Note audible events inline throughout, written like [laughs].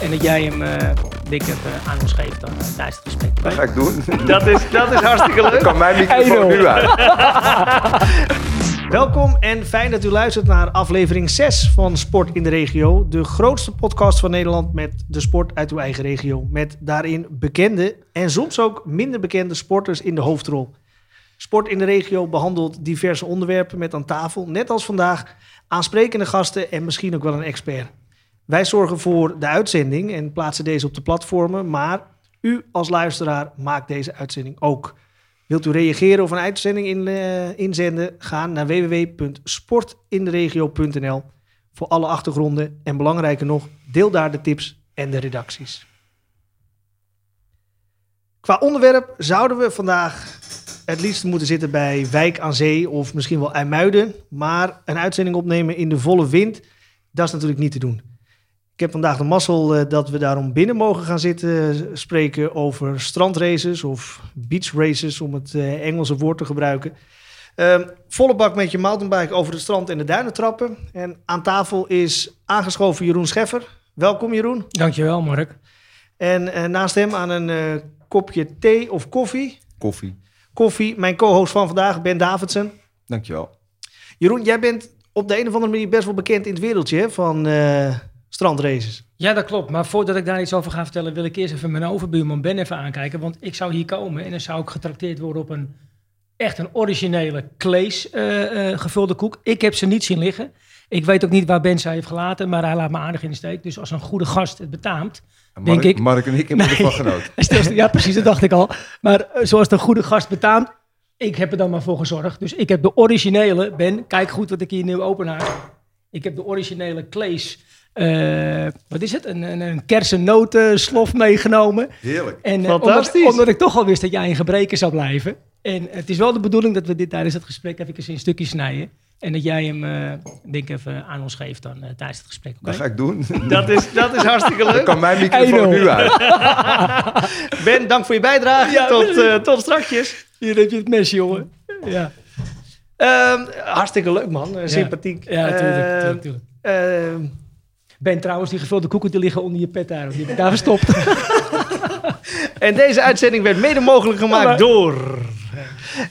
En dat jij hem, uh, dik even aan ons geeft dan uh, tijdens het gesprek. Dat ga ik doen. Dat is, dat is hartstikke leuk. [laughs] kan mijn microfoon nu uit. [laughs] Welkom en fijn dat u luistert naar aflevering 6 van Sport in de Regio. De grootste podcast van Nederland met de sport uit uw eigen regio. Met daarin bekende en soms ook minder bekende sporters in de hoofdrol. Sport in de Regio behandelt diverse onderwerpen met aan tafel, net als vandaag, aansprekende gasten en misschien ook wel een expert. Wij zorgen voor de uitzending en plaatsen deze op de platformen, maar u als luisteraar maakt deze uitzending ook. Wilt u reageren of een uitzending in, uh, inzenden? Ga naar www.sportinderegio.nl voor alle achtergronden. En belangrijker nog, deel daar de tips en de redacties. Qua onderwerp zouden we vandaag het liefst moeten zitten bij Wijk aan Zee of misschien wel IJmuiden. Maar een uitzending opnemen in de volle wind, dat is natuurlijk niet te doen. Ik heb vandaag de mazzel uh, dat we daarom binnen mogen gaan zitten uh, spreken over strandraces of beach races, om het uh, Engelse woord te gebruiken. Ehm, volle bak met je mountainbike over het strand en de duinen trappen. En aan tafel is aangeschoven Jeroen Scheffer. Welkom Jeroen. Dankjewel Mark. En naast hem aan een kopje thee of koffie. Koffie. Koffie, mijn co-host van vandaag, Ben Davidson. Dankjewel. Jeroen, jij bent op de een of andere manier best wel bekend in het wereldje hè, van strandraces. Ja, dat klopt. Maar voordat ik daar iets over ga vertellen, wil ik eerst even mijn overbuurman Ben even aankijken. Want ik zou hier komen en dan zou ik getrakteerd worden op een echt een originele Klees uh, uh, gevulde koek. Ik heb ze niet zien liggen. Ik weet ook niet waar Ben ze heeft gelaten, maar hij laat me aardig in de steek. Dus als een goede gast het betaamt, Mark, denk ik... Mark en ik hebben nee, ervan genoten. [laughs] ja, precies, dat dacht ik al. Maar uh, zoals de goede gast betaamt, ik heb er dan maar voor gezorgd. Dus ik heb de originele, Ben, kijk goed wat ik hier nu open haal. Ik heb de originele Klees uh, wat is het? Een, een, een kersennotenslof meegenomen. Heerlijk. En, uh, omdat, omdat, ik toch al wist dat jij in gebreken zou blijven. En het is wel de bedoeling dat we dit tijdens het gesprek even in stukjes snijden. En dat jij hem, uh, denk even aan ons geeft dan tijdens het gesprek. Okay? Dat ga ik doen. Dat is, dat is hartstikke leuk. Dan kan mijn microfoon nu uit. [laughs] ben, dank voor je bijdrage. Ja, tot, tot straks. Hier heb je het mes, jongen. Ja. Ehm, hartstikke leuk, man. Sympathiek. Ja, tuurlijk. tuurlijk, tuurlijk. Ben trouwens, die gevulde koeken die liggen onder je pet daar. Die heb ik daar verstopt. [laughs] en deze uitzending werd mede mogelijk gemaakt door...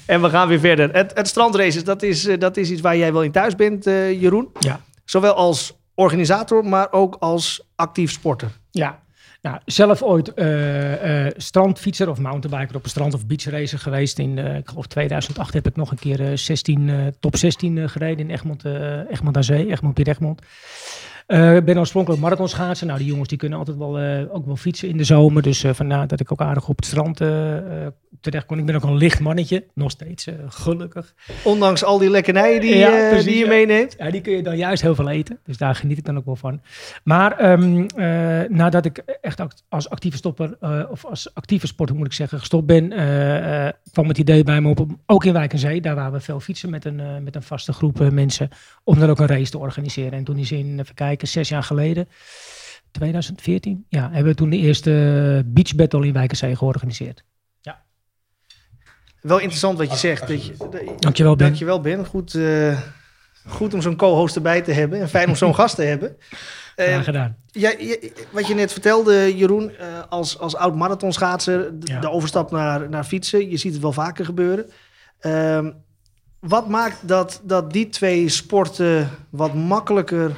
En we gaan weer verder. Het, het strandraces, dat is, eh, dat is iets waar jij wel in thuis bent, uh, Jeroen. Ja. Zowel als organisator, maar ook als actief sporter. Ja. Nou, zelf ooit uh, uh, strandfietser of mountainbiker op een strand- of beachracer geweest. In, uh, ik geloof 2008 heb ik nog een keer 16, top 16 gereden in Egmond, Egmond aan Zee, Egmond Piet Egmond. Ik ben oorspronkelijk marathonschaatser. Nou, die jongens die kunnen altijd wel, uh, ook wel fietsen in de zomer. Dus uh, vandaar dat ik ook aardig op het strand terecht kon. Ik ben ook een licht mannetje, nog steeds, gelukkig. Ondanks al die lekkernijen die, ja, precies, die je meeneemt? Ja, die kun je dan juist heel veel eten. Dus daar geniet ik dan ook wel van. Maar um, nadat ik echt als actieve stopper, of als actieve sporter moet ik zeggen, gestopt ben, kwam het idee bij me op, ook in Wijk en Zee. Daar waren we veel fietsen met een, met een vaste groep mensen, om dan ook een race te organiseren. En toen die zin, even kijken, zes jaar geleden, 2014, ja, hebben we toen de eerste beach battle in Wijkenzee georganiseerd. Ja. Wel interessant wat je zegt. Dat je, dankjewel Ben. Dankjewel Ben. Goed, uh, goed om zo'n co-host erbij te hebben en fijn om zo'n [laughs] gast te hebben. Uh, gedaan. Ja, wat je net vertelde, Jeroen, uh, als, als oud marathonschaatser, de, ja. de overstap naar, naar fietsen, je ziet het wel vaker gebeuren. Uh, wat maakt dat, dat die twee sporten wat makkelijker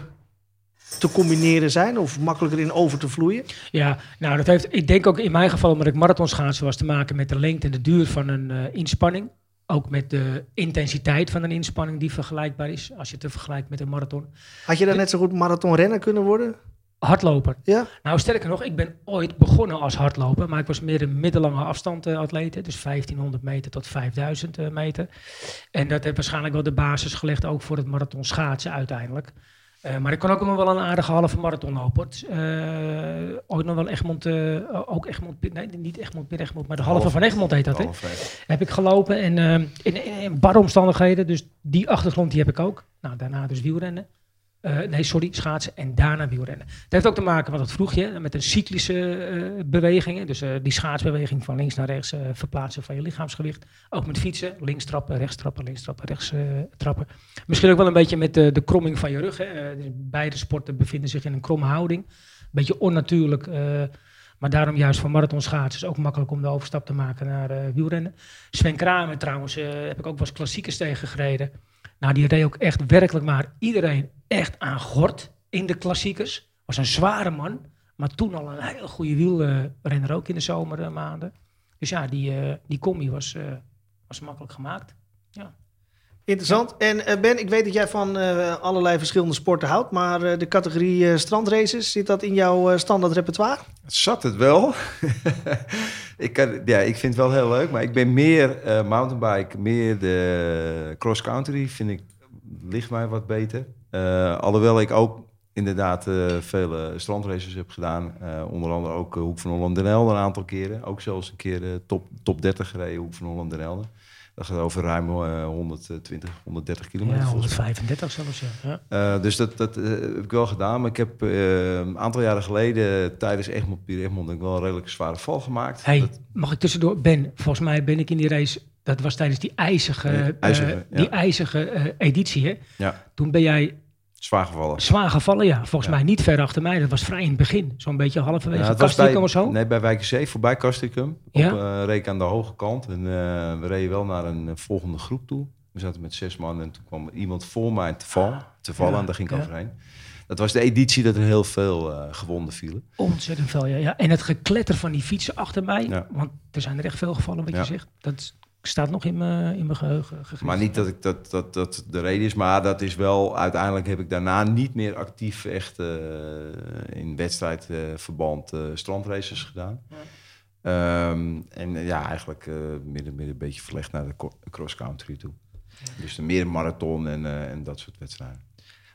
te combineren zijn of makkelijker in over te vloeien? Ja, nou dat heeft, ik denk ook in mijn geval, omdat ik marathonschaatsen was, te maken met de lengte en de duur van een uh, inspanning. Ook met de intensiteit van een inspanning die vergelijkbaar is als je het vergelijkt met een marathon. Had je dan net zo goed marathonrenner kunnen worden? Hardloper. Ja? Nou, sterker nog, ik ben ooit begonnen als hardloper, maar ik was meer een middellange afstand uh, atleet, dus 1500 meter tot 5000 uh, meter. En dat heeft waarschijnlijk wel de basis gelegd ook voor het marathon schaatsen uiteindelijk. Uh, maar ik kon ook nog wel een aardige halve marathon lopen. Uh, ooit nog wel Egmond, uh, ook Egmond, nee, niet Egmond, Egmond, maar de halve, halve van Egmond heet dat. Hè? Heb ik gelopen en in, in barre omstandigheden, dus die achtergrond die heb ik ook. Nou, daarna dus wielrennen. Uh, nee, sorry, schaatsen en daarna wielrennen. Dat heeft ook te maken, wat dat vroeg je, met een cyclische uh, bewegingen. Dus uh, die schaatsbeweging van links naar rechts verplaatsen van je lichaamsgewicht. Ook met fietsen, links trappen, rechts trappen, links trappen, rechts trappen. Misschien ook wel een beetje met de kromming van je rug. Hè. Dus beide sporten bevinden zich in een kromme houding. beetje onnatuurlijk. eh, maar daarom juist voor is ook makkelijk om de overstap te maken naar eh, wielrennen. Sven Kramer trouwens, eh, heb ik ook wel eens klassiekers tegen gereden. Nou, die reed ook echt werkelijk maar iedereen echt aan gort in de klassiekers. Was een zware man, maar toen al een hele goede wielrenner ook in de zomermaanden. Dus ja, die, eh, die combi was, eh, was makkelijk gemaakt. Interessant. En eh, Ben, ik weet dat jij van eh, allerlei verschillende sporten houdt, maar eh, de categorie strandraces, zit dat in jouw standaard repertoire? Zat het wel. [laughs] ik, kan, ja, ik vind het wel heel leuk, maar ik ben meer mountainbike, meer de cross-country, vind ik, ligt mij wat beter. Alhoewel ik ook inderdaad eh, vele strandraces heb gedaan. Eh, onder andere ook eh, Hoek van Holland Den Helder een aantal keren. Ook zelfs een keer top, top 30 gereden, Hoek van Holland Den Helder. Dat gaat over ruim eh, 120, 130 kilometer. Ja, volgens mij. 135 zelfs, ja. dus dat, dat heb ik wel gedaan. Maar ik heb een aantal jaren geleden tijdens Egmond, Pier Egmond, wel een redelijk zware val gemaakt. Hey, Dat- mag ik tussendoor? Ben, volgens mij ben ik in die race... Dat was tijdens die ijzige, ijzige, die ijzige editie. Hè? ja, Toen ben jij zwaar gevallen. zwaar gevallen. Ja, volgens Ja. mij niet ver achter mij. Dat was vrij in het begin. Zo'n beetje halverwege Ja, of zo. Nee, bij Wijkenzee, voorbij Castricum. Ja? Op, eh, aan de hoge kant. En eh, we reden wel naar een eh, volgende groep toe. We zaten met zes man en toen kwam iemand voor mij te, val, te vallen. Ja, en daar ging ik overheen. Dat was de editie dat er heel veel gewonden vielen. Ontzettend veel, ja. ja. En het gekletter van die fietsen achter mij. Want er zijn er echt veel gevallen, wat je zegt. Dat staat nog in mijn in mijn geheugen. Maar niet dat ik dat, dat, dat de reden is, maar dat is wel... Uiteindelijk heb ik daarna niet meer actief echt eh, in wedstrijdverband eh strandraces gedaan. Ehm, en eh, ja, eigenlijk eh midden, midden een beetje verlegd naar de co- cross-country toe. Dus de meer marathon en, eh, en dat soort wedstrijden.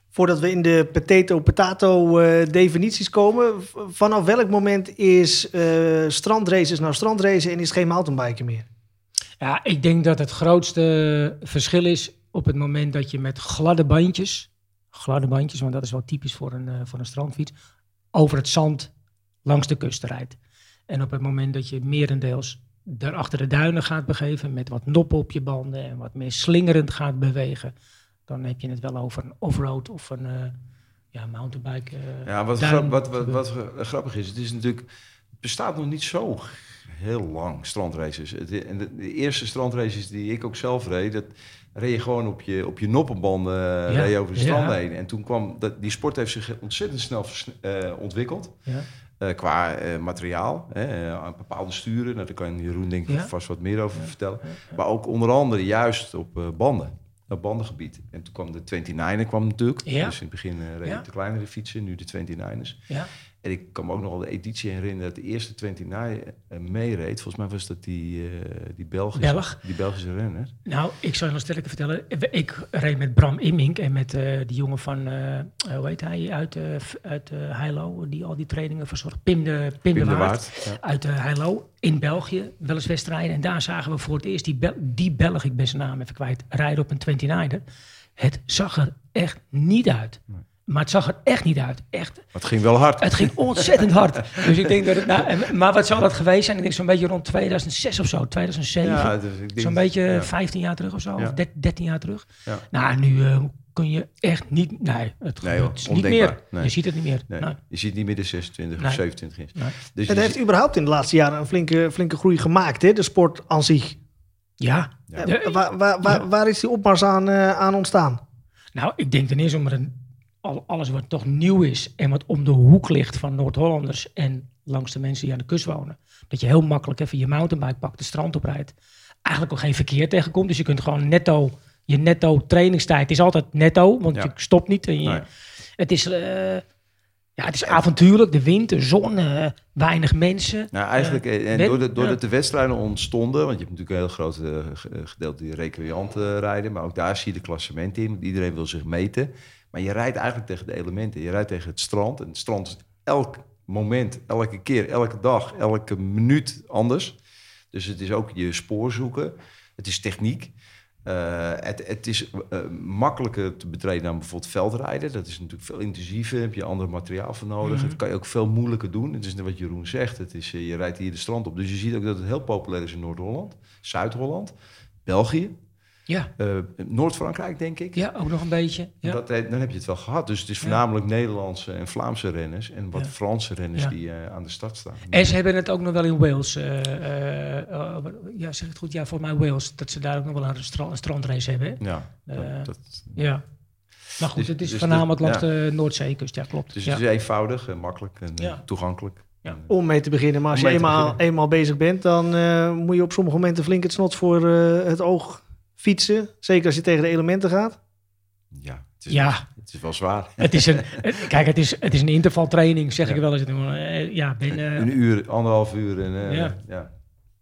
Voordat we in de potato-potato eh, definities komen, vanaf welk moment is eh strandraces nou strandracen en is het geen mountainbiken meer? Ja, ik denk dat het grootste verschil is op het moment dat je met gladde bandjes, gladde bandjes, want dat is wel typisch voor een, eh, voor een strandfiets, over het zand langs de kust rijdt. En op het moment dat je merendeels daar achter de duinen gaat begeven met wat noppen op je banden en wat meer slingerend gaat bewegen, dan heb je het wel over een offroad of een eh, ja, mountainbike. eh, Ja, wat, grap- wat, wat, wat gra- grappig is, het is natuurlijk... Het bestaat nog niet zo heel lang, strandraces. Het, en de, de eerste strandraces die ik ook zelf reed... dat reed je gewoon op je, op je noppenbanden eh, Ja, reed over de ja. strand heen. En toen kwam... Dat, die sport heeft zich ontzettend snel eh, ontwikkeld. ja. eh, qua materiaal, hè, bepaalde sturen. Nou, daar kan Jeroen denk ik Ja. vast wat meer over vertellen. Maar ook onder andere juist op banden. Op bandengebied. En toen kwam de 29er kwam natuurlijk. Ja. Dus in het begin ik de kleinere fietsen, nu de 29ers. En ik kan me ook nog wel de editie herinneren dat de eerste 29 eh, meereed. Volgens mij was dat die, eh, die Belgische, Belg. die Belgische renner. Nou, ik zou je nog sterker vertellen. Ik reed met Bram Immink en met eh, die jongen van, hoe heet hij, uit, uit Heilo, die al die trainingen verzorgt. Pim de, Pim Pim de Waard. Waard. Ja. Uit Heilo in België, wel eens wedstrijden. En daar zagen we voor het eerst die, Bel die Belg, ik ben zijn naam even kwijt, rijden op een 29er. Het zag er echt niet uit. Maar het zag er echt niet uit. Echt Maar het ging wel hard. het ging ontzettend hard. Dus ik denk dat het. Nou, maar wat zou dat geweest zijn? Ik denk zo'n beetje rond 2006 of zo, 2007. Ja, dus ik denk- zo'n beetje ja. 15 jaar terug of zo, Ja. of 13 jaar terug. Ja. Nou, nu eh, kun je echt niet. Nee, het, Nee, het hoor, is niet ondenkbaar. meer. Nee. Je ziet het niet meer. Nee, Nee. Je ziet niet meer de 26 Nee. of 27 is. Nee. Dus Het heeft ziet- überhaupt in de laatste jaren een flinke, flinke groei gemaakt, hè, de sport aan zich. Ja. Ja. Ja, Eh, waar, waar, waar, waar is die opmars aan, eh, aan ontstaan? Nou, ik denk ten eerste omdat een, alles wat toch nieuw is en wat om de hoek ligt van Noord-Hollanders en langs de mensen die aan de kust wonen, dat je heel makkelijk even je mountainbike pakt, de strand oprijdt, eigenlijk ook geen verkeer tegenkomt. Dus je kunt gewoon netto, je netto trainingstijd is altijd netto, want Ja. je stopt niet. En je, Nee. Het is, eh, ja, het is avontuurlijk, de wind, de zon, eh, weinig mensen. Nou, eigenlijk, eh, en doordat, de wedstrijden ontstonden, want je hebt natuurlijk een heel groot ge- gedeelte die recreant eh, rijden, maar ook daar zie je de klassementen in, iedereen wil zich meten. Maar je rijdt eigenlijk tegen de elementen. Je rijdt tegen het strand en het strand is elk moment, elke keer, elke dag, elke minuut anders. Dus het is ook je spoor zoeken. Het is techniek. Eh, het, het is eh, makkelijker te betreden dan bijvoorbeeld veldrijden. Dat is natuurlijk veel intensiever. Heb je ander materiaal voor nodig. Mhm. Het kan je ook veel moeilijker doen. Het is wat Jeroen zegt. Het is, eh, je rijdt hier de strand op. Dus je ziet ook dat het heel populair is in Noord-Holland, Zuid-Holland, België. Ja, Eh, Noord-Frankrijk, denk ik. ja ook nog een beetje. Ja. Dat, dan heb je het wel gehad. Dus het is Ja. voornamelijk Nederlandse en Vlaamse renners... en wat Ja. Franse renners Ja. die eh, aan de start staan. En ze hebben het ook nog wel in Wales. eh, eh, eh, ja, zeg het goed? Ja, volgens mij Wales. Dat ze daar ook nog wel een, stra- een strandrace hebben. Ja, Eh, dat, dat, Ja. Maar goed, Dus- het is dus voornamelijk langs de Noordzeekust. Ja, klopt. dus ja. het is eenvoudig en makkelijk en Ja. toegankelijk. Ja. Om mee te beginnen. Maar als je eenmaal, beginnen. eenmaal bezig bent, dan eh, moet je op sommige momenten flink het snot voor eh, het oog fietsen. Zeker als je tegen de elementen gaat. ja, het is, Ja. het is wel zwaar. Het is een, [laughs] kijk, het is, het is een intervaltraining, zeg Ja. ik wel eens. Eh, Ja, binnen, Een uur, anderhalf uur en eh, Ja. ja.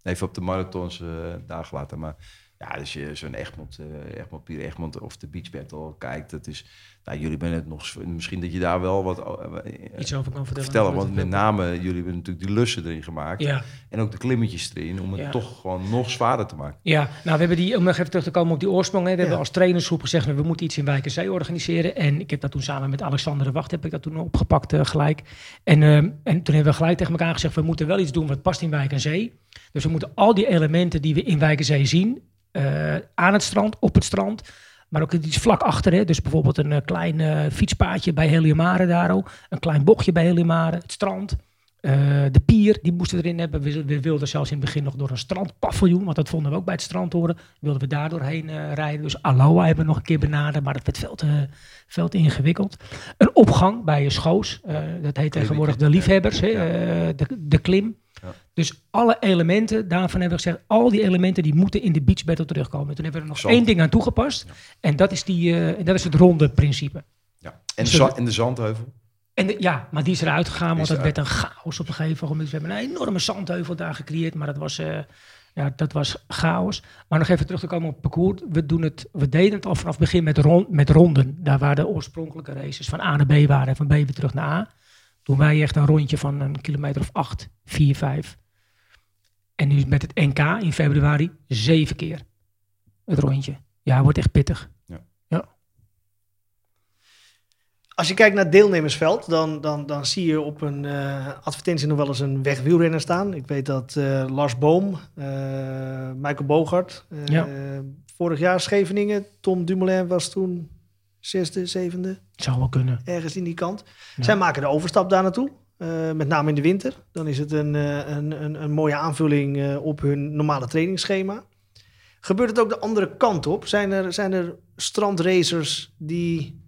Even op de marathons eh dagen later. Maar ja, als je zo'n Egmond, eh Egmond, Pier Egmond of de Beach Battle kijkt, dat is... Nou, jullie zijn het nog... Misschien dat je daar wel wat eh, iets over kan vertellen. vertellen. Want met name, jullie hebben natuurlijk die lussen erin gemaakt. Ja, En ook de klimmetjes erin, om het Ja. toch gewoon nog zwaarder te maken. ja, nou, we hebben die, om nog even terug te komen op die oorsprong. Hè, we hebben als trainersgroep gezegd, we moeten iets in Wijk en Zee organiseren. En ik heb dat toen samen met Alexander de Wacht, heb ik dat toen opgepakt eh, gelijk. En, eh, en toen hebben we gelijk tegen elkaar gezegd, we moeten wel iets doen wat past in Wijk en Zee. Dus we moeten al die elementen die we in Wijk en Zee zien, eh, aan het strand, op het strand, maar ook iets vlak achter. Hè? Dus bijvoorbeeld een eh, klein eh, fietspaadje bij Heliumare daar ook. Een klein bochtje bij Heliumare, het strand. eh, de pier, die moesten we erin hebben. We, we wilden zelfs in het begin nog door een strandpaviljoen, want dat vonden we ook bij het strand horen. Wilden we daar doorheen rijden. Dus Aloha hebben we nog een keer benaderd, maar dat werd veel te, veel te ingewikkeld. Een opgang bij je schoos, dat heet tegenwoordig de liefhebbers, hè? De, de klim. Ja. Dus alle elementen, daarvan hebben we gezegd, al die elementen die moeten in de beach battle terugkomen. Toen hebben we er nog Zand. één ding aan toegepast. En dat is, die, eh, dat is het ronde principe. Ja. En, de en de zandheuvel. En de- ja, maar die is eruit gegaan, want eruit. werd een chaos op een gegeven moment. We hebben een enorme zandheuvel daar gecreëerd, maar dat was, eh, ja, dat was chaos. Maar nog even terug te komen op het parcours. We, doen het, we deden het al vanaf het begin met, met ronden. Daar waar de oorspronkelijke races van A naar B waren en van B weer terug naar A. Doen wij echt een rondje van een kilometer of 8, 4, 5. En nu met het NK in februari zeven keer het rondje. Ja, wordt echt pittig. Als je kijkt naar het deelnemersveld, dan, dan, dan zie je op een eh, advertentie nog wel eens een wegwielrenner staan. Ik weet dat eh, Lars Boom, eh, Michael Bogart, Ja. vorig jaar Scheveningen, Tom Dumoulin was toen zesde, zevende, zou wel kunnen. ergens in die kant. Ja. Zij maken de overstap daar naartoe, eh, met name in de winter. Dan is het een, eh, een, een, een mooie aanvulling eh, op hun normale trainingsschema. Gebeurt het ook de andere kant op? Zijn er, zijn er strandracers die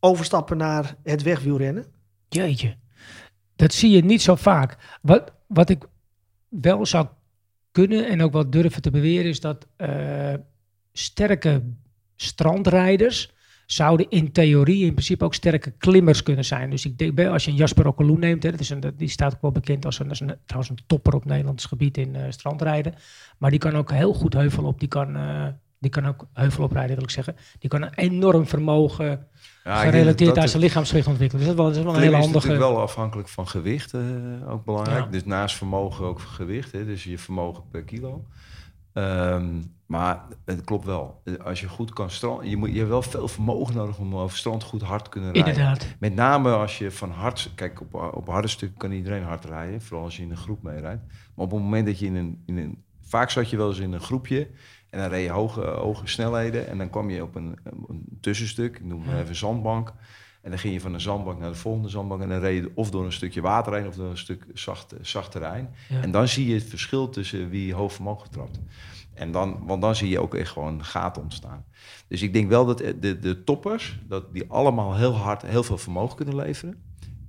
overstappen naar het wegwielrennen? Jeetje. Dat zie je niet zo vaak. Wat, wat ik wel zou kunnen en ook wel durven te beweren is dat sterke strandrijders zouden in theorie in principe ook sterke klimmers kunnen zijn. Dus ik denk, bij- als je een Jasper Okkeloen neemt, hè, dat is een, die staat ook wel bekend als een, als een, trouwens een topper op Nederlands gebied in eh, strandrijden. Maar die kan ook heel goed heuvel op. Die kan, eh, die kan ook heuvel oprijden, wil ik zeggen. Die kan een enorm vermogen Ja, gerelateerd aan zijn lichaamsgewicht ontwikkelen. Dus dat is wel, dat is wel een hele is handige... natuurlijk wel afhankelijk van gewicht, eh, ook belangrijk. Ja. Dus naast vermogen ook gewicht, hè, dus je vermogen per kilo. Ehm, maar het klopt wel. Als je goed kan stranden, je, moet, je hebt wel veel vermogen nodig om over strand goed hard te kunnen rijden. Inderdaad. Met name als je van hard, kijk op, op harde stukken kan iedereen hard rijden, vooral als je in een groep meerijdt. Maar op het moment dat je in een, in een, vaak zat je wel eens in een groepje en dan reed je hoge, hoge snelheden en dan kwam je op een, een tussenstuk, ik noem het Ja. even zandbank. En dan ging je van een zandbank naar de volgende zandbank en dan reed je of door een stukje water heen of door een stuk zacht, zacht terrein. Ja. En dan zie je het verschil tussen wie hoog vermogen trapt. En dan, want dan zie je ook echt gewoon gaten ontstaan. Dus ik denk wel dat de, de toppers, dat die allemaal heel hard, heel veel vermogen kunnen leveren.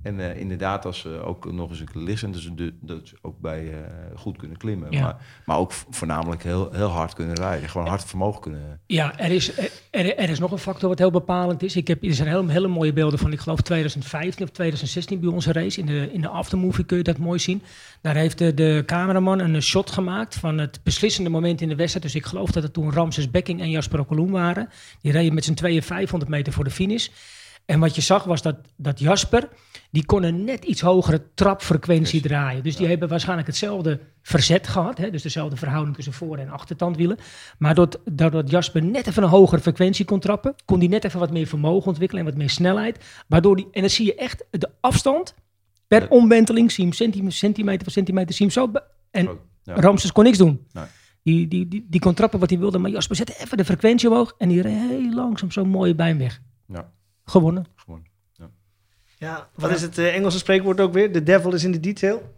En eh, inderdaad, als ze ook nog eens liggen, dus de, dat ze ook bij eh, goed kunnen klimmen. Ja. Maar, maar ook voornamelijk heel, heel hard kunnen rijden. Gewoon hard vermogen kunnen. Ja, er is, er, er is nog een factor wat heel bepalend is. Ik heb, er zijn hele, hele mooie beelden van, ik geloof 2015 of 2016 bij onze race. In de, in de aftermovie kun je dat mooi zien. Daar heeft de, de cameraman een shot gemaakt van het beslissende moment in de wedstrijd. Dus ik geloof dat het toen Ramses Bekking en Jasper Okkeloen waren. Die reden met z'n tweeën 500 meter voor de finish. En wat je zag was dat, dat Jasper, die kon een net iets hogere trapfrequentie Yes. draaien. Dus die hebben waarschijnlijk hetzelfde verzet gehad. Hè? Dus dezelfde verhouding tussen voor- en achtertandwielen. Maar doordat, Jasper net even een hogere frequentie kon trappen, kon hij net even wat meer vermogen ontwikkelen en wat meer snelheid. Waardoor die, en dan zie je echt de afstand per Ja. omwenteling, zie je hem centime- centimeter voor centimeter, zie zo. En Oh, ja. Ramses kon niks doen. Nee. Die, die, die, die kon trappen wat hij wilde, maar Jasper zette even de frequentie omhoog. En die reed heel langzaam zo'n mooie bij hem weg. Ja, Gewonnen. gewoon. Ja, wat is het eh, Engelse spreekwoord ook weer? The devil is in the detail.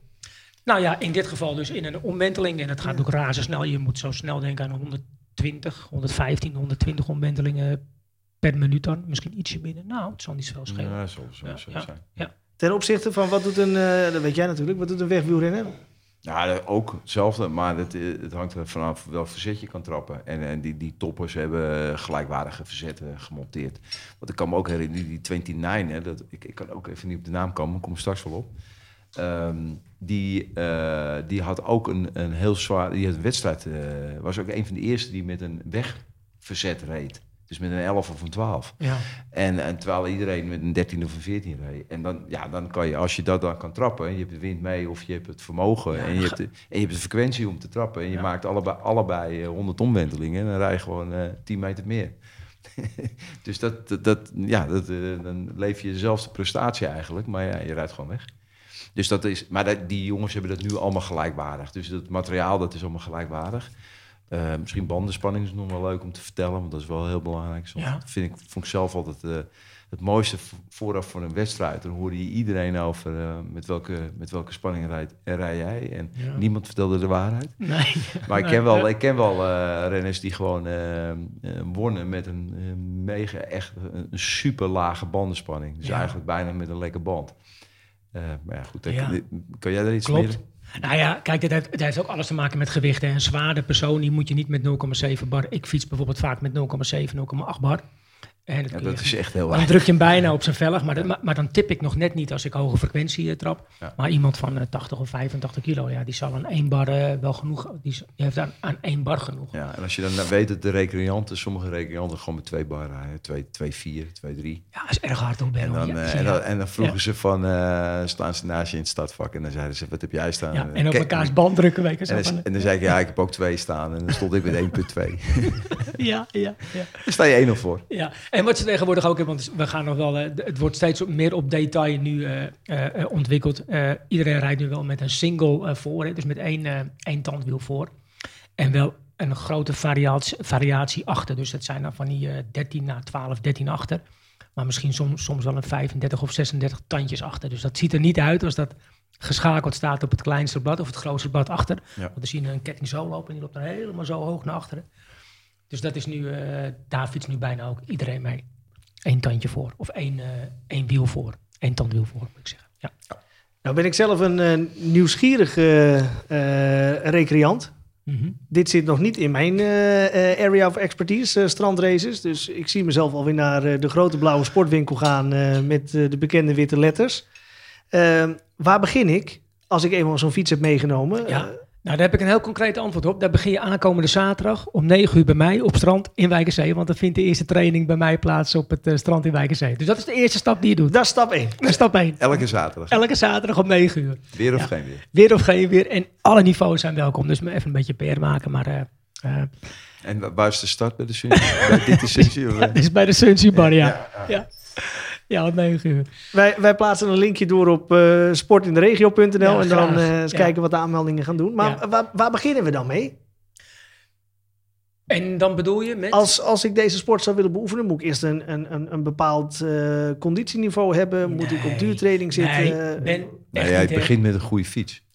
Nou ja, in dit geval dus in een omwenteling. En het gaat ook razendsnel. Je moet zo snel denken aan 120, 115, 120 omwentelingen per minuut dan. Misschien ietsje minder. Nou, het zal niet zoveel schelen. Ja, zo, zo, Ja, zo ja. zijn. Ten opzichte van wat doet een, eh, dat weet jij natuurlijk, wat doet een wegwielrenner? Ja, ook hetzelfde, maar het, eh, het hangt er vanaf welk verzet je kan trappen. En, en die, die toppers hebben gelijkwaardige verzetten gemonteerd. Want ik kan me ook herinneren, die 29, hè, dat, ik, ik kan ook even niet op de naam komen, ik kom straks wel op. Ehm, die, eh, die had ook een, een heel zwaar, die had een wedstrijd, eh, was ook een van de eerste die met een wegverzet reed. Dus met een 11 of een 12. Ja. En, en terwijl iedereen met een 13 of een 14 reed. En dan, ja, dan kan je, als je dat dan kan trappen, en je hebt de wind mee of je hebt het vermogen Ja, en, je hebt de, en je hebt de frequentie om te trappen. En je Ja. maakt allebei, allebei eh, 100 omwentelingen en dan rij je gewoon eh 10 meter meer. [laughs] dus dat, dat, dat- ja, dat, eh, dan leef je dezelfde prestatie eigenlijk, maar ja, je rijdt gewoon weg. Dus dat is, maar dat, die jongens hebben dat nu allemaal gelijkwaardig. Dus het materiaal, dat is allemaal gelijkwaardig. Eh, misschien bandenspanning is nog wel leuk om te vertellen, want dat is wel heel belangrijk. Soms Ja. Dat vind ik, vond ik zelf altijd eh, het mooiste vooraf voor een wedstrijd. Dan hoorde je iedereen over eh, met, welke, met welke spanning rijdt, rij jij. En Ja. niemand vertelde de waarheid. [laughs] Nee. Maar ik ken wel, ik ken wel renners die gewoon wonnen met een mega, echt een super lage bandenspanning. Dus Ja. eigenlijk bijna met een lekke band. Maar ja, goed, kan jij daar iets Klopt. meer? Nou ja, kijk, het heeft, heeft ook alles te maken met gewichten. Een zwaarde persoon, die moet je niet met 0,7 bar. Ik fiets bijvoorbeeld vaak met 0,7, 0,8 bar. En dat Ja, dat is echt heel Dan druk je hem bijna op zijn velg, maar, dat- maar, maar dan tip ik nog net niet als ik hoge frequentie eh, trap. Maar iemand van eh, 80 of 85 kilo, ja, die zal aan één bar eh, wel genoeg, die, heeft aan, aan één bar genoeg. Ja, en als je dan nou weet dat de recreanten, sommige recreanten gewoon met twee bar rijden, 2, 2, 4, 2, 3. Ja, dat is erg hard op. En dan, eh, en, dan, en dan vroegen ze van, eh, staan ze naast je in het stadvak? En dan zeiden ze, wat heb jij staan? ja, en op elkaars band drukken, weet. En dan, en dan zei ik, ja, ik heb ook twee staan. En dan stond ik met 1,2. [laughs] ja, ja, ja. Daar sta je 1 of voor. Ja, en wat ze tegenwoordig ook hebben, want we gaan nog wel, eh, het wordt steeds meer op detail nu eh, eh, ontwikkeld. Iedereen rijdt nu wel met een single voor, dus met één, één tandwiel voor. En wel een grote variatie, variatie achter. Dus dat zijn dan van die eh 13 naar 12, 13 achter. Maar misschien soms, soms wel een 35 of 36 tandjes achter. Dus dat ziet er niet uit als dat geschakeld staat op het kleinste blad of het grootste blad achter. Ja. Want dan zie je een ketting zo lopen en die loopt dan helemaal zo hoog naar achteren. Dus dat is nu, eh daar fietst nu bijna ook iedereen mee. Eén tandje voor. Of één, eh, één wiel voor. Eén tandwiel voor, moet ik zeggen. Ja. Nou ben ik zelf een eh, nieuwsgierige eh, recreant. Mhm. Dit zit nog niet in mijn area of expertise, strandraces. Dus ik zie mezelf alweer naar de grote blauwe sportwinkel gaan met de bekende witte letters. Waar begin ik als ik eenmaal zo'n fiets heb meegenomen? Ja. Nou, daar heb ik een heel concreet antwoord op. Daar begin je aankomende zaterdag om 9 uur bij mij op strand in Wijkenzee. Want dan vindt de eerste training bij mij plaats op het eh, strand in Wijkenzee. Dus dat is de eerste stap die je doet. dat is stap 1. Dat is stap 1. Elke zaterdag. Elke zaterdag om 9 uur. Weer of Ja. geen weer. Weer of geen weer. En alle niveaus zijn welkom. Dus me even een beetje PR maken. Maar eh, eh, En wa- waar is de start bij de Sunny? bij dit ja, eh? [laughs] dit is bij de Sunshine Bar, ja. Ja, [laughs] ja. om 9 uur. Wij, wij plaatsen een linkje door op eh sportinderegio.nl Ja, en dan eh, eens Ja. kijken wat de aanmeldingen gaan doen. Maar Ja. waar, waar beginnen we dan mee? En dan bedoel je met... Als, als ik deze sport zou willen beoefenen, moet ik eerst een, een, een, een bepaald eh, conditieniveau hebben. Moet ik op duurtraining zitten? Nee, ben Nou ja, hè. begint met een goede fiets.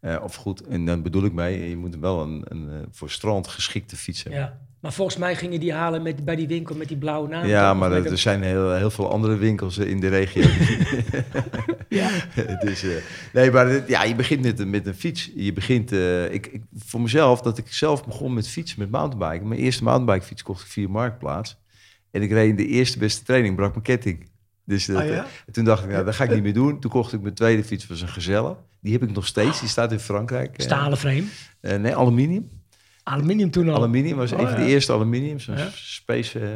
Eh, of goed, en dan bedoel ik mee, je moet wel een, een eh, voor strand geschikte fiets hebben. Ja. Maar volgens mij gingen die halen met, bij die winkel met die blauwe naam. Ja, maar er, er zijn heel, heel veel andere winkels eh, in de regio. [laughs] [laughs] Ja. dus, eh, nee, maar dit- ja, je begint met, een- met een fiets. Je begint, eh, ik, ik, voor mezelf, dat ik zelf begon met fietsen, met mountainbiken. Mijn eerste mountainbikefiets kocht ik via Marktplaats. En ik reed in de eerste beste training, brak mijn ketting. Dus dat, Oh ja? eh, toen dacht ik, nou, dat ga ik niet [laughs] meer doen. Toen kocht ik mijn tweede fiets, was een Gazelle. Die heb ik nog steeds, die staat in Frankrijk. Stalen frame. eh, nee, aluminium. Aluminium toen al. Aluminium was Oh, een van de eerste aluminium, zo'n space eh.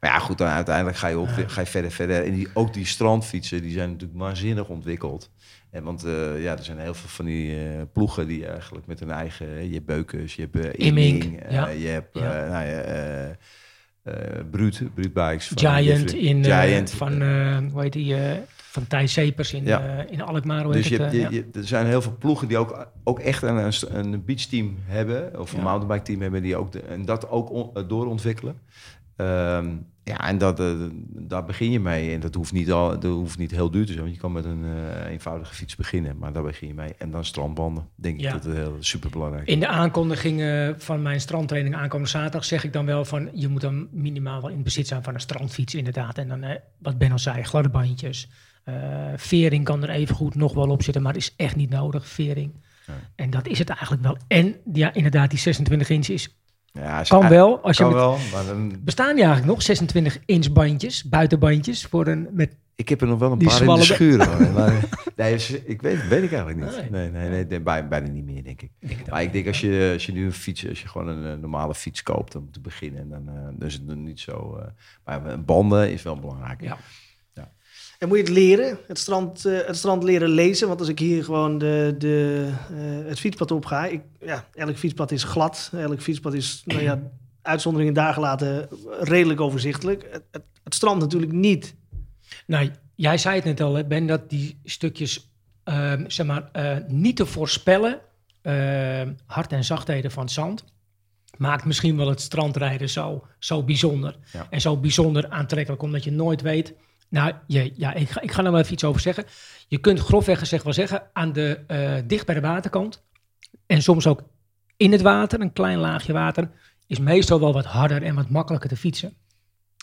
Maar ja, goed, dan uiteindelijk ga je, op, ga je verder, verder. En die, ook die strandfietsen, die zijn natuurlijk waanzinnig ontwikkeld. En want eh, ja, er zijn heel veel van die eh, ploegen die eigenlijk met hun eigen... eh, Je hebt Beukers, je hebt eh, Imming, eh, ja. je hebt Ja. eh, nou eh, eh, Bikes. van Giant in, eh, Giant. van, eh, hoe heet die, eh, Van Thijs Sepers in, Ja. eh, in Alkmaar. Dus je, het, eh, je, ja. je- er zijn heel veel ploegen die ook, ook echt een, een, beachteam hebben. Of een Ja. mountainbike team hebben. Die ook de, en dat ook on- eh, doorontwikkelen. Ehm, ja, en dat, daar begin je mee. En dat hoeft niet, al, dat hoeft niet heel duur te zijn. Want je kan met een eenvoudige fiets beginnen. Maar daar begin je mee. En dan strandbanden. Denk Ja. ik dat het heel super belangrijk is. In de aankondiging eh, van mijn strandtraining aankomende zaterdag zeg ik dan wel van je moet dan minimaal wel in bezit zijn van een strandfiets inderdaad. En dan, wat Ben al zei, gladde bandjes. Eh, vering kan er even goed nog wel op zitten, maar is echt niet nodig, vering. En dat is het eigenlijk wel. En ja, inderdaad, die 26 inch is, Ja, kan wel. Als je Kan met, wel, maar dan, bestaan die eigenlijk nog 26 inch bandjes, buitenbandjes, voor een, met ik heb er nog wel een paar in de schuur. hoor. [laughs] Nee, ik weet, weet ik eigenlijk niet. Nee. Nee, nee, nee, nee, bij- bijna niet meer, denk ik. denk Maar ik denk als je, als je nu een fiets, als je gewoon een eh, normale fiets koopt om te beginnen, dan, eh, dan is het nog niet zo. maar banden is wel belangrijk. Ja. En moet je het leren, het strand, eh, het strand leren lezen. Want als ik hier gewoon de, de, eh, het fietspad op ga, ik, ja, elk fietspad is glad. Elk fietspad is, nou ja, [clears throat] uitzonderingen daar gelaten, redelijk overzichtelijk. Het, het, het strand natuurlijk niet. Nou, jij zei het net al, hè, Ben, dat die stukjes, ehm, zeg maar, eh, niet te voorspellen, ehm, hard en zachtheden van het zand, maakt misschien wel het strandrijden zo, zo bijzonder. Ja. En zo bijzonder aantrekkelijk, omdat je nooit weet. Nou, ja, ik, ga, ik ga er wel even iets over zeggen. Je kunt grofweg gezegd wel zeggen, aan de, eh, dicht bij de waterkant, en soms ook in het water, een klein laagje water, is meestal wel wat harder en wat makkelijker te fietsen.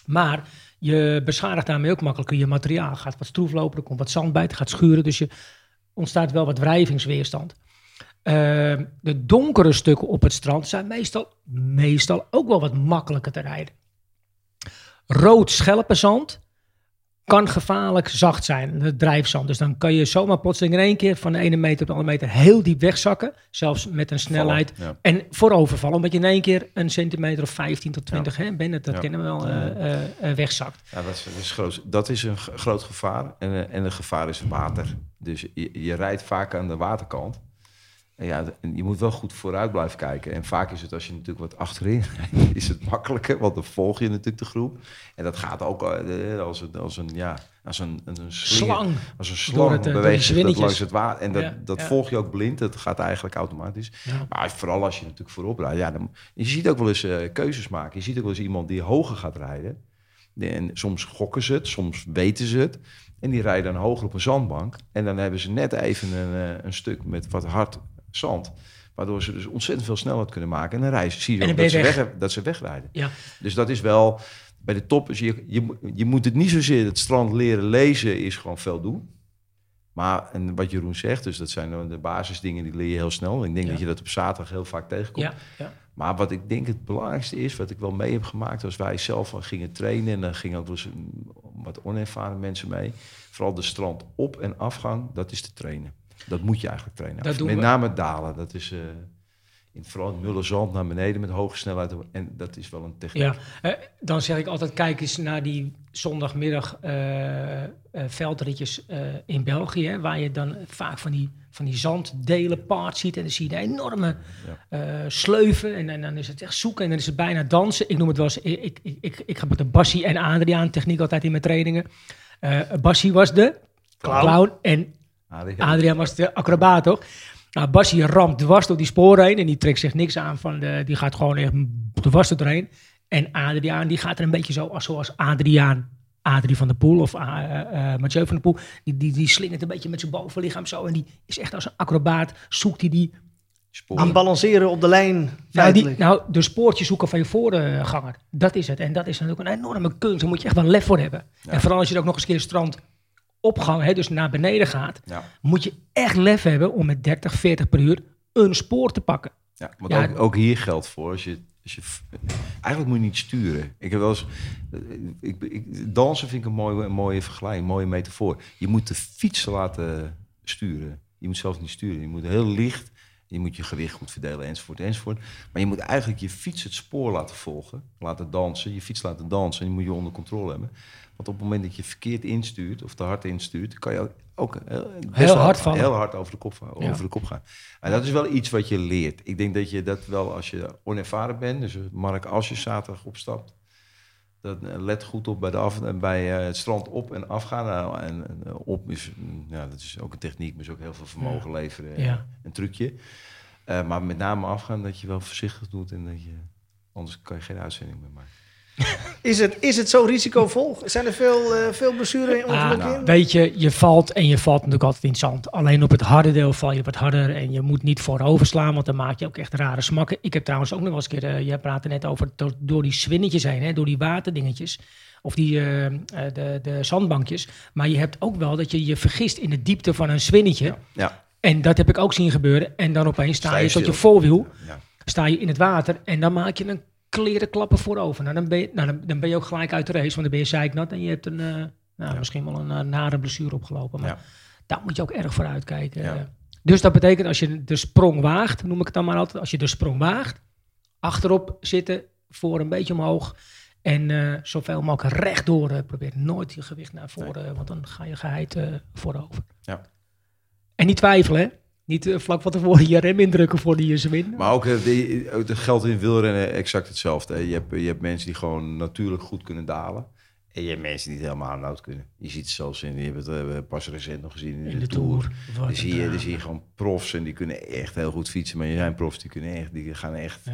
Maar je beschadigt daarmee ook makkelijker je materiaal. Gaat wat stroef lopen, er komt wat zand bij, het gaat schuren. Dus je ontstaat wel wat wrijvingsweerstand. Ehm, de donkere stukken op het strand zijn meestal, meestal ook wel wat makkelijker te rijden. Rood schelpenzand kan gevaarlijk zacht zijn, het drijfzand. Dus dan kan je zomaar plotseling in één keer van de ene meter op de andere meter heel diep wegzakken. Zelfs met een snelheid Ja. en voorovervallen, omdat je in één keer een centimeter of 15 tot 20, hè, ben het, dat Ja. kennen we wel, Ja. eh, eh, eh, wegzakt. Ja, dat is, dat is, groot, dat is een groot gevaar. En, en een gevaar is water. Dus je, je rijdt vaak aan de waterkant. Ja, je moet wel goed vooruit blijven kijken. En vaak is het als je natuurlijk wat achterin [laughs] rijdt, is het makkelijker. Want dan volg je natuurlijk de groep. En dat gaat ook eh, als een, als een, ja, als een, een slinger. Slang. Als een slang het, eh, beweegt zich dat langs het water. En dat, Ja, dat ja. volg je ook blind. Dat gaat eigenlijk automatisch. Ja. Maar vooral als je natuurlijk voorop rijdt. Ja, dan, je ziet ook wel eens eh, keuzes maken. Je ziet ook wel eens iemand die hoger gaat rijden. En soms gokken ze het, soms weten ze het. En die rijden dan hoger op een zandbank. En dan hebben ze net even een, eh, een stuk met wat hard zand. Waardoor ze dus ontzettend veel snelheid kunnen maken. En dan rijden, zie je dat, ze weg, dat ze wegrijden. Ja. Dus dat is wel... Bij de top, is je, je, moet- je moet het niet zozeer het strand leren lezen, is gewoon veel doen. Maar en wat Jeroen zegt, dus dat zijn de basisdingen die leer je heel snel. Ik denk Ja. dat je dat op zaterdag heel vaak tegenkomt. Ja, ja. Maar wat ik denk het belangrijkste is, wat ik wel mee heb gemaakt, als wij zelf al gingen trainen, en dan gingen ook een- wat onervaren mensen mee. Vooral de strand op- en afgang, dat is te trainen. Dat moet je eigenlijk trainen. Dat doen met we. name dalen. Dat is eh, in vooral in mulle zand naar beneden met hoge snelheid. En dat is wel een techniek. Ja, eh, dan zeg ik altijd, kijk eens naar die zondagmiddag eh, veldritjes in België, hè, waar je dan vaak van die, van die zanddelen paard ziet en dan zie je de enorme sleuven en, en dan is het echt zoeken en dan is het bijna dansen. Ik noem het wel eens, ik, ik, ik, ik gebruik de Bassie en Adriaan techniek altijd in mijn trainingen. Bassie was de Clown. clown en Adriaan. Adriaan was de acrobaat, toch? Nou, Bassie ramt dwars door die sporen heen en die trekt zich niks aan van de, die gaat gewoon echt dwars er doorheen. En Adriaan, die gaat er een beetje zo als, zoals Adriaan, Adrie van der Poel of eh, eh, Mathieu van der Poel, die, die, die slingert een beetje met zijn bovenlichaam zo en die is echt als een acrobaat, zoekt hij die, Spoor. Aan balanceren op de lijn, nou, die, nou, de spoortjes zoeken van je voorganger. Dat is het. En dat is natuurlijk een enorme kunst. Daar moet je echt wel lef voor hebben. Ja. En vooral als je er ook nog eens een keer strand opgang, hè, dus naar beneden gaat, Ja. moet je echt lef hebben om met 30, 40 per uur een spoor te pakken. Ja, want Ja. ook, ook hier geldt voor. Als je, als je, eigenlijk moet je niet sturen. Ik heb wel eens, ik, ik, dansen vind ik een mooie, een mooie vergelijking, een mooie metafoor. Je moet de fiets laten sturen. Je moet zelfs niet sturen. Je moet heel licht, je moet je gewicht goed verdelen, enzovoort, enzovoort. Maar je moet eigenlijk je fiets het spoor laten volgen, laten dansen, je fiets laten dansen. En die moet je onder controle hebben. Want op het moment dat je verkeerd instuurt of te hard instuurt, kan je ook heel, best Heel hard vallen. heel hard over de kop, over Ja. de kop gaan. En dat is wel iets wat je leert. Ik denk dat je dat wel als je onervaren bent, dus Mark, als je zaterdag opstapt, eh, let goed op bij, de af, eh, bij eh, het strand op en afgaan. Nou, en, en, eh, op is, mm, ja, dat is ook een techniek, maar is ook heel veel vermogen leveren. en Ja. Een trucje. Eh, maar met name afgaan dat je wel voorzichtig doet en dat je... Anders kan je geen uitzending meer maken. Is het, is het zo risicovol? Zijn er veel, eh veel blessure Ah, ongelukken in? Weet je, je valt en je valt natuurlijk altijd in het zand. Alleen op het harde deel val je wat harder en je moet niet voorover slaan, want dan maak je ook echt rare smakken. Ik heb trouwens ook nog wel eens een keer, eh, jij praatte net over door, door die swinnetjes heen, hè, door die waterdingetjes. Of die, eh, eh, de, de zandbankjes. Maar je hebt ook wel dat je je vergist in de diepte van een swinnetje. Ja, En dat heb ik ook zien gebeuren. En dan opeens sta Sta je je tot je voorwiel, ja. sta je in het water en dan maak je een kleren klappen voorover. Nou, dan ben, je, nou, dan, dan ben je ook gelijk uit de race, want dan ben je zeiknat en je hebt een, eh, nou, misschien wel een eh, nare blessure opgelopen. Maar Ja. daar moet je ook erg voor uitkijken. Ja. Dus dat betekent als je de sprong waagt, noem ik het dan maar altijd, als je de sprong waagt, achterop zitten, voor een beetje omhoog en eh, zoveel mogelijk rechtdoor. eh, probeer nooit je gewicht naar voren, want dan ga je geheid eh, voorover. Ja. En niet twijfelen, hè? Niet eh, vlak van tevoren je rem indrukken voor die je win. Maar ook, eh, die, ook dat geldt in wielrennen exact hetzelfde. Je hebt, je hebt mensen die gewoon natuurlijk goed kunnen dalen. En je hebt mensen die het helemaal nood kunnen. Je ziet het zelfs in, je hebt het eh, pas recent nog gezien in, in de Tour. Dan zie, je, dan zie je gewoon profs en die kunnen echt heel goed fietsen. Maar je zijn profs die kunnen echt, die gaan echt.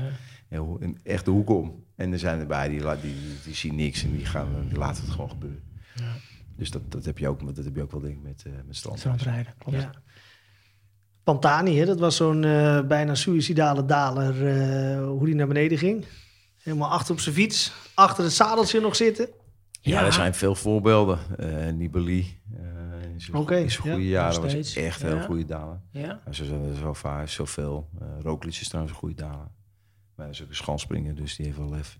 Ja. echt de hoek om. En er zijn erbij die, die, die zien niks en die, gaan, die laten het gewoon gebeuren. Ja. Dus dat, dat, heb je ook, dat heb je ook wel denk ik met, eh met strand. Strandrijden, klopt. Ja. Pantani, hè, dat was zo'n eh, bijna suïcidale daler, eh, hoe die naar beneden ging. Helemaal achter op zijn fiets, achter het zadeltje nog zitten. Ja, Ja. er zijn veel voorbeelden. Eh Nibali, eh zijn ja, goede nog jaren was echt een heel Ja. goede daler. Ja. Ja, zo zijn er zo vaak, zoveel. Uh, Roglic is trouwens een goede daler. Maar hij is ook een schansspringer, dus die heeft wel lef.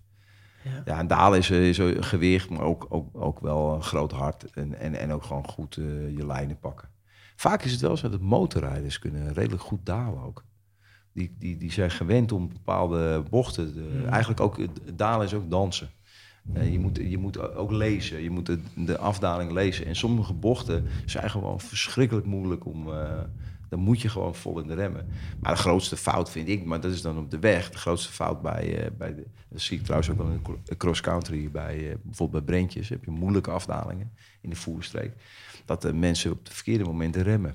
Ja. Ja, en dalen is, is een gewicht, maar ook, ook, ook wel een groot hart. En, en, en ook gewoon goed eh, je lijnen pakken. Vaak is het wel zo dat motorrijders kunnen redelijk goed dalen ook. Die, die, die zijn gewend om bepaalde bochten. te- Eigenlijk ook, dalen is ook dansen. Eh, je, moet, je moet ook lezen. Je moet de, de afdaling lezen. En sommige bochten zijn gewoon verschrikkelijk moeilijk om... eh, dan moet je gewoon vol in de remmen. Maar de grootste fout vind ik, maar dat is dan op de weg. De grootste fout bij, eh, bij de, dat zie ik trouwens ook wel in de cross-country. Bij, eh, bijvoorbeeld bij Brentjes heb je moeilijke afdalingen in de voerstreek. Dat de mensen op de verkeerde momenten remmen.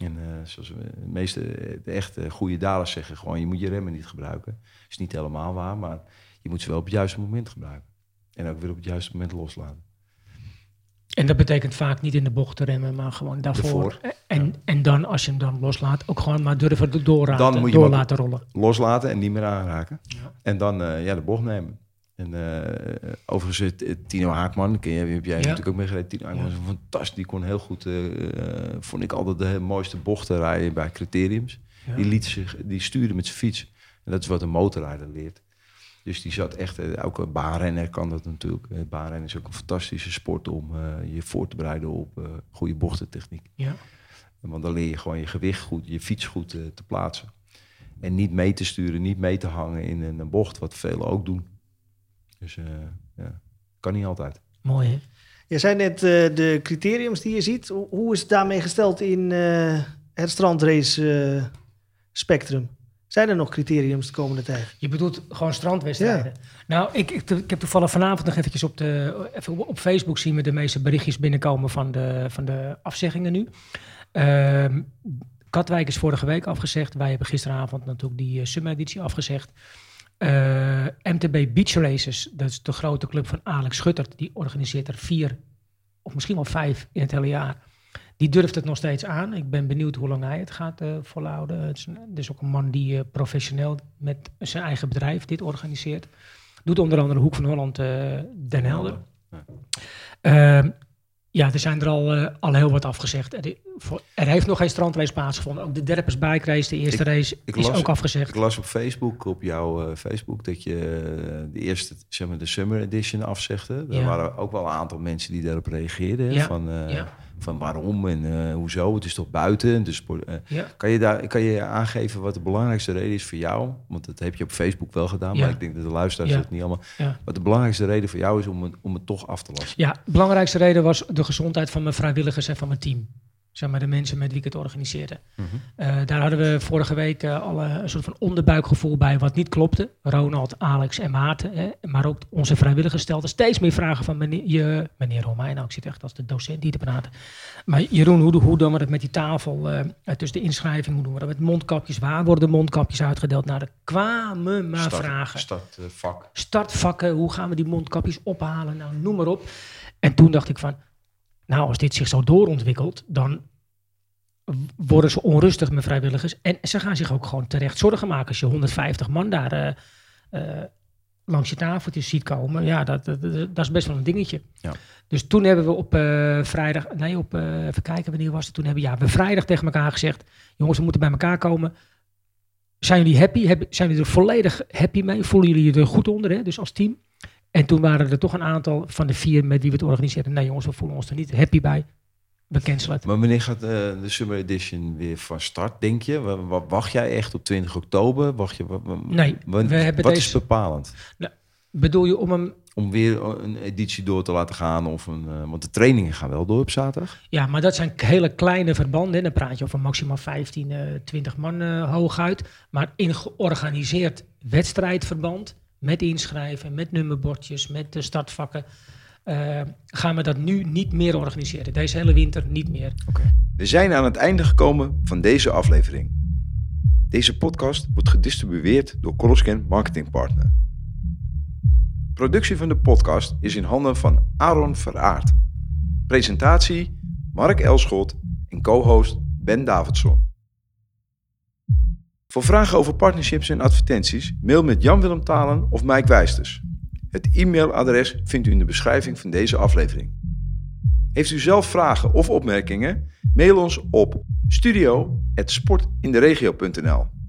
En eh, zoals de meeste eh, de echte goede dalers zeggen, gewoon je moet je remmen niet gebruiken. is niet helemaal waar, maar je moet ze wel op het juiste moment gebruiken. En ook weer op het juiste moment loslaten. En dat betekent vaak niet in de bocht te remmen, maar gewoon daarvoor. En, en dan, als je hem dan loslaat, ook gewoon maar durven door, Dan moet je door laten rollen. Loslaten en niet meer aanraken. Ja. En dan eh, ja, de bocht nemen. En eh, overigens, eh, Tino Haakman, ken je, heb jij Ja. natuurlijk ook meegereden. Tino Haakman is een fantastisch. Die kon heel goed, vond ik altijd de mooiste bochten rijden bij criteriums. Die, liet zich, die stuurde met zijn fiets. En dat is wat een motorrijder leert. Dus die zat echt, eh, ook een baanrenner kan dat natuurlijk. Eh, baanrennen is ook een fantastische sport om eh, je voor te bereiden op eh, goede bochtentechniek. Ja. Want dan leer je gewoon je gewicht goed, je fiets goed eh, te plaatsen. En niet mee te sturen, niet mee te hangen in een bocht, wat velen ook doen. Dus eh, ja, kan niet altijd. Mooi hè? Je zei net eh, de criteriums die je ziet. Hoe- is het daarmee gesteld in eh, het strandrace eh, spectrum? Zijn er nog criteriums de komende tijd? Je bedoelt gewoon strandwedstrijden. Nou, ik, ik, ik heb toevallig vanavond nog eventjes op, de, even op Facebook zien we de meeste berichtjes binnenkomen van de, van de afzeggingen nu. Ehm, Katwijk is vorige week afgezegd. Wij hebben gisteravond natuurlijk die uh, summer-editie afgezegd. Uh, MTB Beach Races, dat is de grote club van Alex Schuttert. Die organiseert er vier of misschien wel vijf in het hele jaar. Die durft het nog steeds aan. Ik ben benieuwd hoe lang hij het gaat uh, volhouden. Het is, een, het is ook een man die uh, professioneel met zijn eigen bedrijf dit organiseert. Doet onder andere Hoek van Holland uh, Den Helder. Ja. Uh, ja, er zijn er al, al heel wat afgezegd. Er, er, heeft nog geen strandrace plaatsgevonden. Ook de Derpers Bike Race, de eerste ik, race, ik is las, ook afgezegd. Ik las op Facebook, op jouw Facebook, dat je de eerste, zeg maar, de Summer Edition afzegde. Er ja. waren ook wel een aantal mensen die daarop reageerden. Ja. Van, ja. Van waarom en uh, hoezo, het is toch buiten. Dus, ja. kan, je daar, kan je aangeven wat de belangrijkste reden is voor jou? Want dat heb je op Facebook wel gedaan, maar ik denk dat de luisteraars het niet allemaal... Wat de belangrijkste reden voor jou is om het, om het toch af te lassen? Ja, de belangrijkste reden was de gezondheid van mijn vrijwilligers en van mijn team. Zeg maar de mensen met wie ik het organiseerde. Mhm. Eh, daar hadden we vorige week eh, al eh, een soort van onderbuikgevoel bij wat niet klopte. Ronald, Alex en Maarten. Hè, maar ook onze vrijwilligers stelden steeds meer vragen van meneer, je, meneer Romein. Nou, ik zit echt als de docent die te praten. Maar Jeroen, hoe, hoe doen we dat met die tafel? eh tussen de inschrijving, hoe doen we dat met mondkapjes? Waar worden de mondkapjes uitgedeeld? Nou, er kwamen maar Start- vragen Startvak. startvakken, hoe gaan we die mondkapjes ophalen, nou noem maar op. En toen dacht ik van, nou als dit zich zo doorontwikkelt, dan worden ze onrustig met vrijwilligers. En ze gaan zich ook gewoon terecht zorgen maken. Als je 150 man daar eh, eh, langs je tafeltjes ziet komen, ja, dat, dat, is best wel een dingetje. Ja. Dus toen hebben we op eh, vrijdag, nee, op, even kijken wanneer was het, toen hebben ja, we vrijdag tegen elkaar gezegd, jongens, we moeten bij elkaar komen. Zijn jullie happy? Heb- zijn jullie er volledig happy mee? Voelen jullie je er goed onder, hè? dus als team? En toen waren er toch een aantal van de vier met wie we het organiseerden. Nee jongens, we voelen ons er niet happy bij. We cancelen het. Maar wanneer gaat eh, de Summer Edition weer van start, denk je? Wa- wa- Wacht jij echt op 20 oktober? Wacht je, Nee, we hebben wat deze- is bepalend? Bedoel je om hem... Om weer een editie door te laten gaan? Of een, eh, want de trainingen gaan wel door op zaterdag. Ja, maar dat zijn hele kleine verbanden. Dan praat je over maximaal 15, eh 20 man hooguit. Maar in georganiseerd wedstrijdverband, met inschrijven, met nummerbordjes, met de startvakken... eh, gaan we dat nu niet meer organiseren. Deze hele winter niet meer. We zijn aan het einde gekomen van deze aflevering. Deze podcast wordt gedistribueerd door Coloscan Marketing Partner. Productie van de podcast is in handen van Aaron Veraard. Presentatie Mark Elschot en co-host Ben Davidson. Voor vragen over partnerships en advertenties mail met Jan-Willem Talen of Mike Wijsters. Het e-mailadres vindt u in de beschrijving van deze aflevering. Heeft u zelf vragen of opmerkingen? Mail ons op studio.sportinderegio.nl